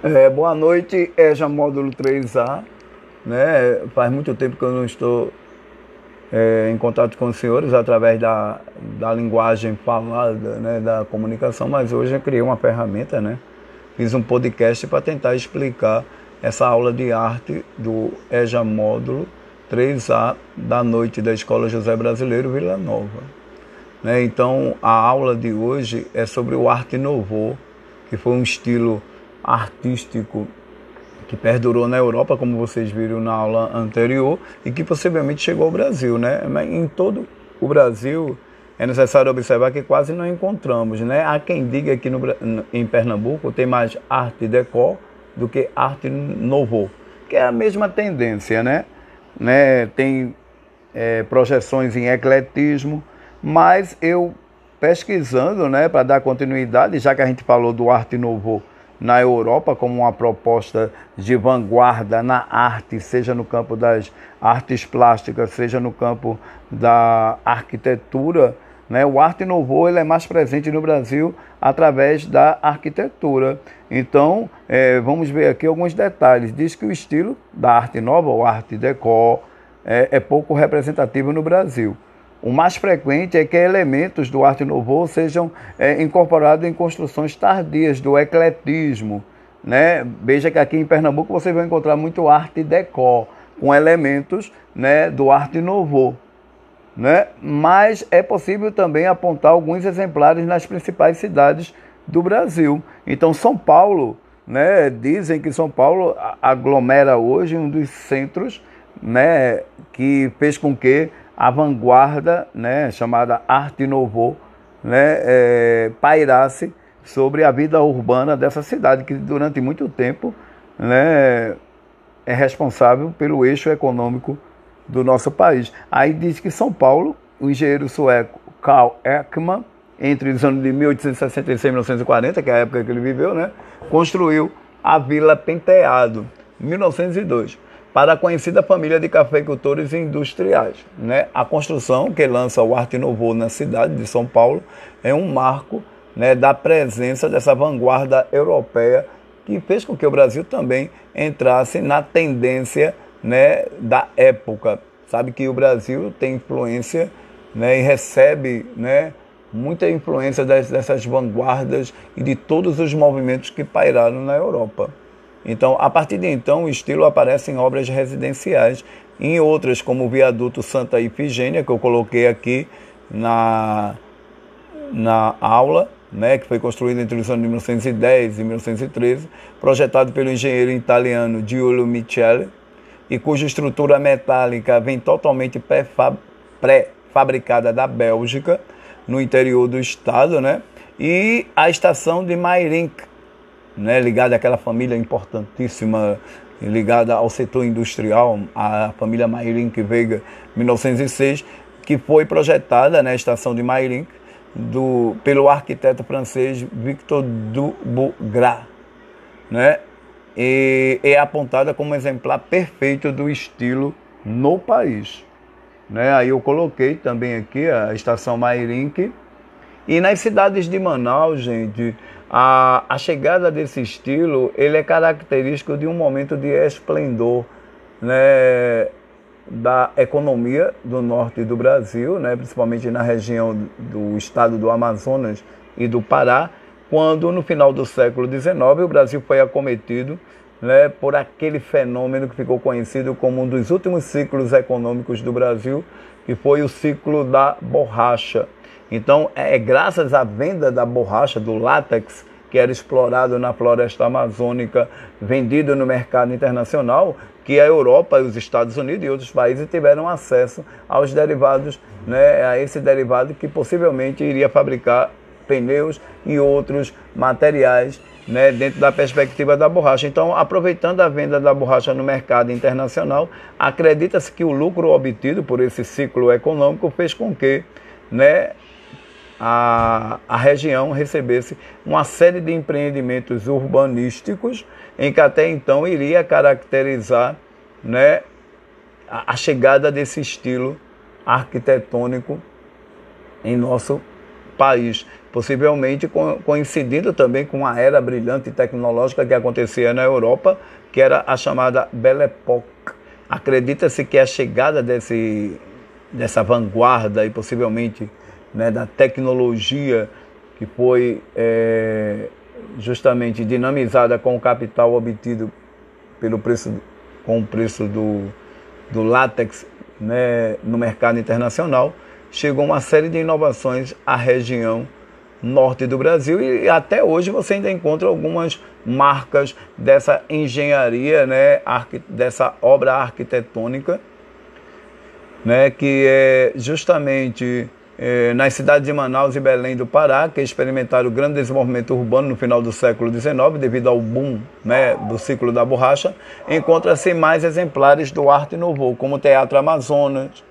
É, boa noite, EJA Módulo 3A. Né? Faz muito tempo que eu não estou é, em contato com os senhores através da, da linguagem falada, né, da comunicação, mas hoje eu criei uma ferramenta, né? Fiz um podcast para tentar explicar essa aula de arte do EJA Módulo 3A da noite da Escola José Brasileiro Vila Nova. Né? Então, a aula de hoje é sobre o Arte Nouveau, que foi um estilo artístico que perdurou na Europa, como vocês viram na aula anterior, e que possivelmente chegou ao Brasil, né? Mas em todo o Brasil é necessário observar que quase não encontramos, né? Há quem diga que no, em Pernambuco tem mais arte decor do que arte novo, que é a mesma tendência, né? né? Tem é, projeções em ecletismo, mas eu pesquisando, né, para dar continuidade, já que a gente falou do arte novo na Europa como uma proposta de vanguarda na arte, seja no campo das artes plásticas, seja no campo da arquitetura. Né? O Arte Nouveau ele é mais presente no Brasil através da arquitetura. Então, é, vamos ver aqui alguns detalhes. Diz que o estilo da arte nova, o arte deco, é, é pouco representativo no Brasil. O mais frequente é que elementos do Arte Nouveau sejam é, incorporados em construções tardias do ecletismo. Né? Veja que aqui em Pernambuco você vai encontrar muito arte décor, com elementos né, do Arte Nouveau. Né? Mas é possível também apontar alguns exemplares nas principais cidades do Brasil. Então, São Paulo, né, dizem que São Paulo aglomera hoje um dos centros né, que fez com que a vanguarda, né, chamada Arte Nouveau, né, é, pairasse sobre a vida urbana dessa cidade, que durante muito tempo né, é responsável pelo eixo econômico do nosso país. Aí diz que São Paulo, o engenheiro sueco Karl Ekman, entre os anos de 1866 e 1940, que é a época que ele viveu, né, construiu a Vila Penteado, em 1902 para a conhecida família de cafeicultores industriais. Né? A construção que lança o Arte Nouveau na cidade de São Paulo é um marco né, da presença dessa vanguarda europeia que fez com que o Brasil também entrasse na tendência né, da época. Sabe que o Brasil tem influência né, e recebe né, muita influência dessas vanguardas e de todos os movimentos que pairaram na Europa. Então, a partir de então, o estilo aparece em obras residenciais, em outras como o Viaduto Santa Ifigênia, que eu coloquei aqui na, na aula, né, que foi construído entre os anos de 1910 e 1913, projetado pelo engenheiro italiano Giulio Michele, e cuja estrutura metálica vem totalmente pré-fabricada da Bélgica, no interior do estado, né? e a estação de Mairink, né, ligada àquela família importantíssima, ligada ao setor industrial, a família Mairink Veiga, 1906, que foi projetada na né, estação de Mairink do, pelo arquiteto francês Victor Dubugras, né? E é apontada como exemplar perfeito do estilo no país. Né? Aí eu coloquei também aqui a estação Mairink. E nas cidades de Manaus, gente, a, a chegada desse estilo ele é característico de um momento de esplendor né, da economia do norte do Brasil, né, principalmente na região do estado do Amazonas e do Pará, quando no final do século XIX o Brasil foi acometido né, por aquele fenômeno que ficou conhecido como um dos últimos ciclos econômicos do Brasil, que foi o ciclo da borracha. Então, é, é graças à venda da borracha, do látex, que era explorado na floresta amazônica, vendido no mercado internacional, que a Europa, os Estados Unidos e outros países tiveram acesso aos derivados, né, a esse derivado que possivelmente iria fabricar pneus e outros materiais né, dentro da perspectiva da borracha. Então, aproveitando a venda da borracha no mercado internacional, acredita-se que o lucro obtido por esse ciclo econômico fez com que né, a, a região recebesse uma série de empreendimentos urbanísticos em que até então iria caracterizar né, a, a chegada desse estilo arquitetônico em nosso país. possivelmente coincidindo também com a era brilhante tecnológica que acontecia na Europa, que era a chamada Belle Époque. Acredita-se que a chegada desse, dessa vanguarda e possivelmente né, da tecnologia que foi é, justamente dinamizada com o capital obtido pelo preço, com o preço do, do látex né, no mercado internacional, chegou uma série de inovações à região norte do Brasil e até hoje você ainda encontra algumas marcas dessa engenharia, né, dessa obra arquitetônica, né, que é justamente é, nas cidades de Manaus e Belém do Pará, que experimentaram o grande desenvolvimento urbano no final do século XIX, devido ao boom né, do ciclo da borracha, encontra-se mais exemplares do Arte Nouveau, como o Teatro Amazonas,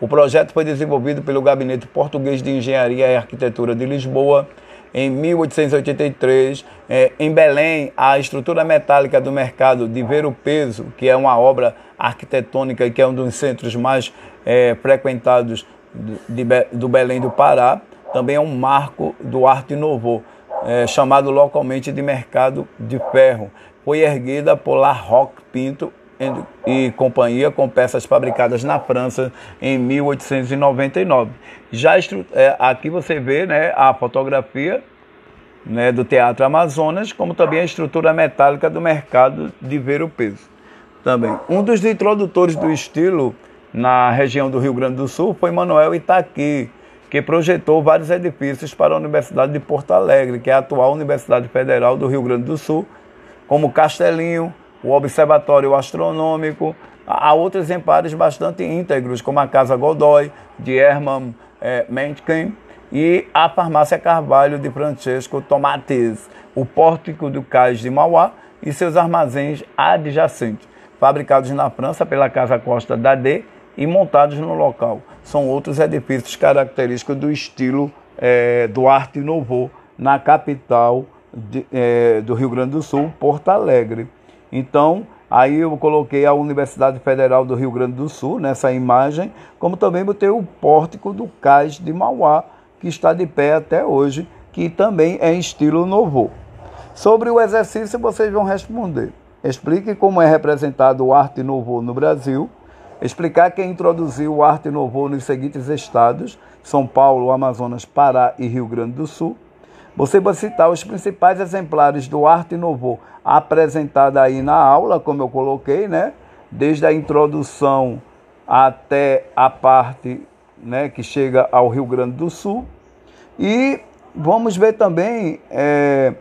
o projeto foi desenvolvido pelo Gabinete Português de Engenharia e Arquitetura de Lisboa em 1883. É, em Belém, a estrutura metálica do mercado de Ver o Peso, que é uma obra arquitetônica e que é um dos centros mais é, frequentados de, do Belém do Pará, também é um marco do Arte Novo, é, chamado localmente de Mercado de Ferro. Foi erguida por La Roque Pinto e companhia com peças fabricadas na França em 1899. Já é, aqui você vê né, a fotografia né, do Teatro Amazonas, como também a estrutura metálica do mercado de ver o peso. Também um dos introdutores do estilo na região do Rio Grande do Sul foi Manuel Itaqui, que projetou vários edifícios para a Universidade de Porto Alegre, que é a atual Universidade Federal do Rio Grande do Sul, como Castelinho, o Observatório Astronômico, há outros exemplares bastante íntegros, como a Casa Godoy, de Hermann é, Mentken, e a Farmácia Carvalho de Francesco Tomates, o Pórtico do Cais de Mauá e seus armazéns adjacentes, fabricados na França pela Casa Costa Dade e montados no local. São outros edifícios característicos do estilo é, do Arte Nouveau, na capital de, é, do Rio Grande do Sul, Porto Alegre. Então, aí eu coloquei a Universidade Federal do Rio Grande do Sul nessa imagem, como também botei o pórtico do Cais de Mauá, que está de pé até hoje, que também é em estilo novo. Sobre o exercício, vocês vão responder. Explique como é representado o Arte Novo no Brasil. Explicar quem introduziu o Arte Novo nos seguintes estados: São Paulo, Amazonas, Pará e Rio Grande do Sul. Você vai citar os principais exemplares do Arte Novo apresentada aí na aula, como eu coloquei, né? Desde a introdução até a parte né, que chega ao Rio Grande do Sul. E vamos ver também, é,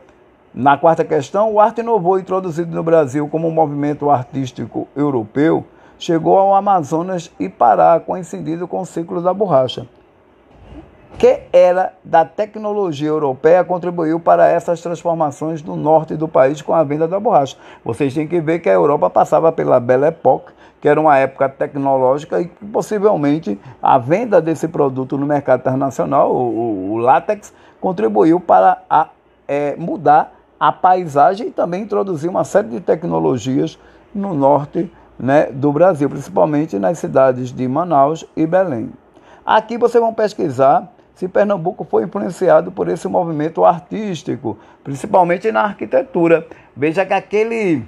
na quarta questão, o Arte Novo, introduzido no Brasil como um movimento artístico europeu, chegou ao Amazonas e Pará, coincidindo com o ciclo da borracha que era da tecnologia europeia contribuiu para essas transformações no norte do país com a venda da borracha. Vocês têm que ver que a Europa passava pela Belle Époque, que era uma época tecnológica e possivelmente a venda desse produto no mercado internacional, o, o látex, contribuiu para a, é, mudar a paisagem e também introduzir uma série de tecnologias no norte né, do Brasil, principalmente nas cidades de Manaus e Belém. Aqui vocês vão pesquisar se Pernambuco foi influenciado por esse movimento artístico, principalmente na arquitetura. Veja que aquele,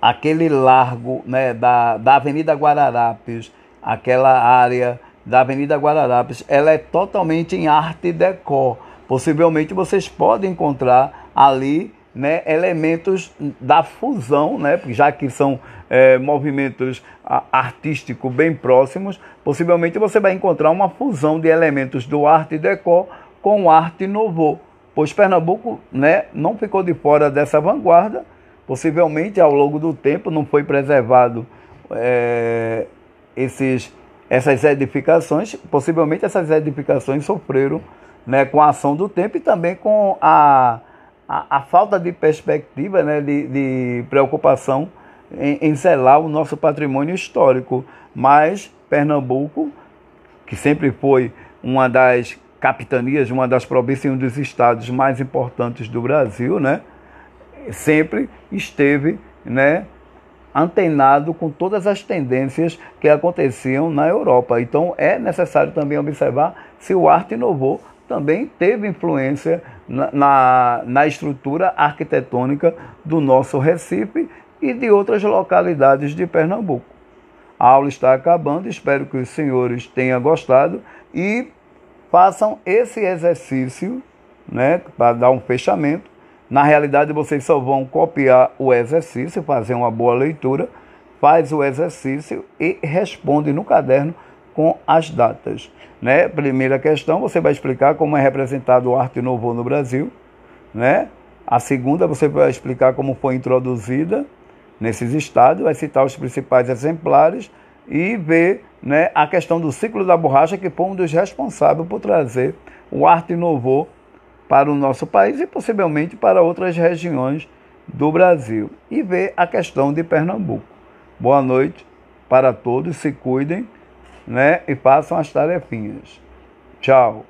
aquele largo né, da, da Avenida Guararapes, aquela área da Avenida Guararapes, ela é totalmente em arte decor. Possivelmente vocês podem encontrar ali né, elementos da fusão, né, já que são é, movimentos artísticos bem próximos, possivelmente você vai encontrar uma fusão de elementos do arte decor com arte novo, pois Pernambuco né, não ficou de fora dessa vanguarda, possivelmente ao longo do tempo não foi preservado é, esses, essas edificações, possivelmente essas edificações sofreram né, com a ação do tempo e também com a a, a falta de perspectiva, né, de, de preocupação em, em zelar o nosso patrimônio histórico. Mas Pernambuco, que sempre foi uma das capitanias, uma das províncias, um dos estados mais importantes do Brasil, né, sempre esteve né, antenado com todas as tendências que aconteciam na Europa. Então é necessário também observar se o arte inovou também teve influência na, na, na estrutura arquitetônica do nosso Recife e de outras localidades de Pernambuco. A aula está acabando, espero que os senhores tenham gostado e façam esse exercício né, para dar um fechamento. Na realidade, vocês só vão copiar o exercício, fazer uma boa leitura, faz o exercício e responde no caderno com as datas. Né? Primeira questão, você vai explicar como é representado o Arte Novo no Brasil. Né? A segunda, você vai explicar como foi introduzida nesses estados, vai citar os principais exemplares e ver né, a questão do ciclo da borracha, que foi um dos responsáveis por trazer o Arte Novo para o nosso país e possivelmente para outras regiões do Brasil. E ver a questão de Pernambuco. Boa noite para todos, se cuidem né, e façam as tarefinhas. Tchau.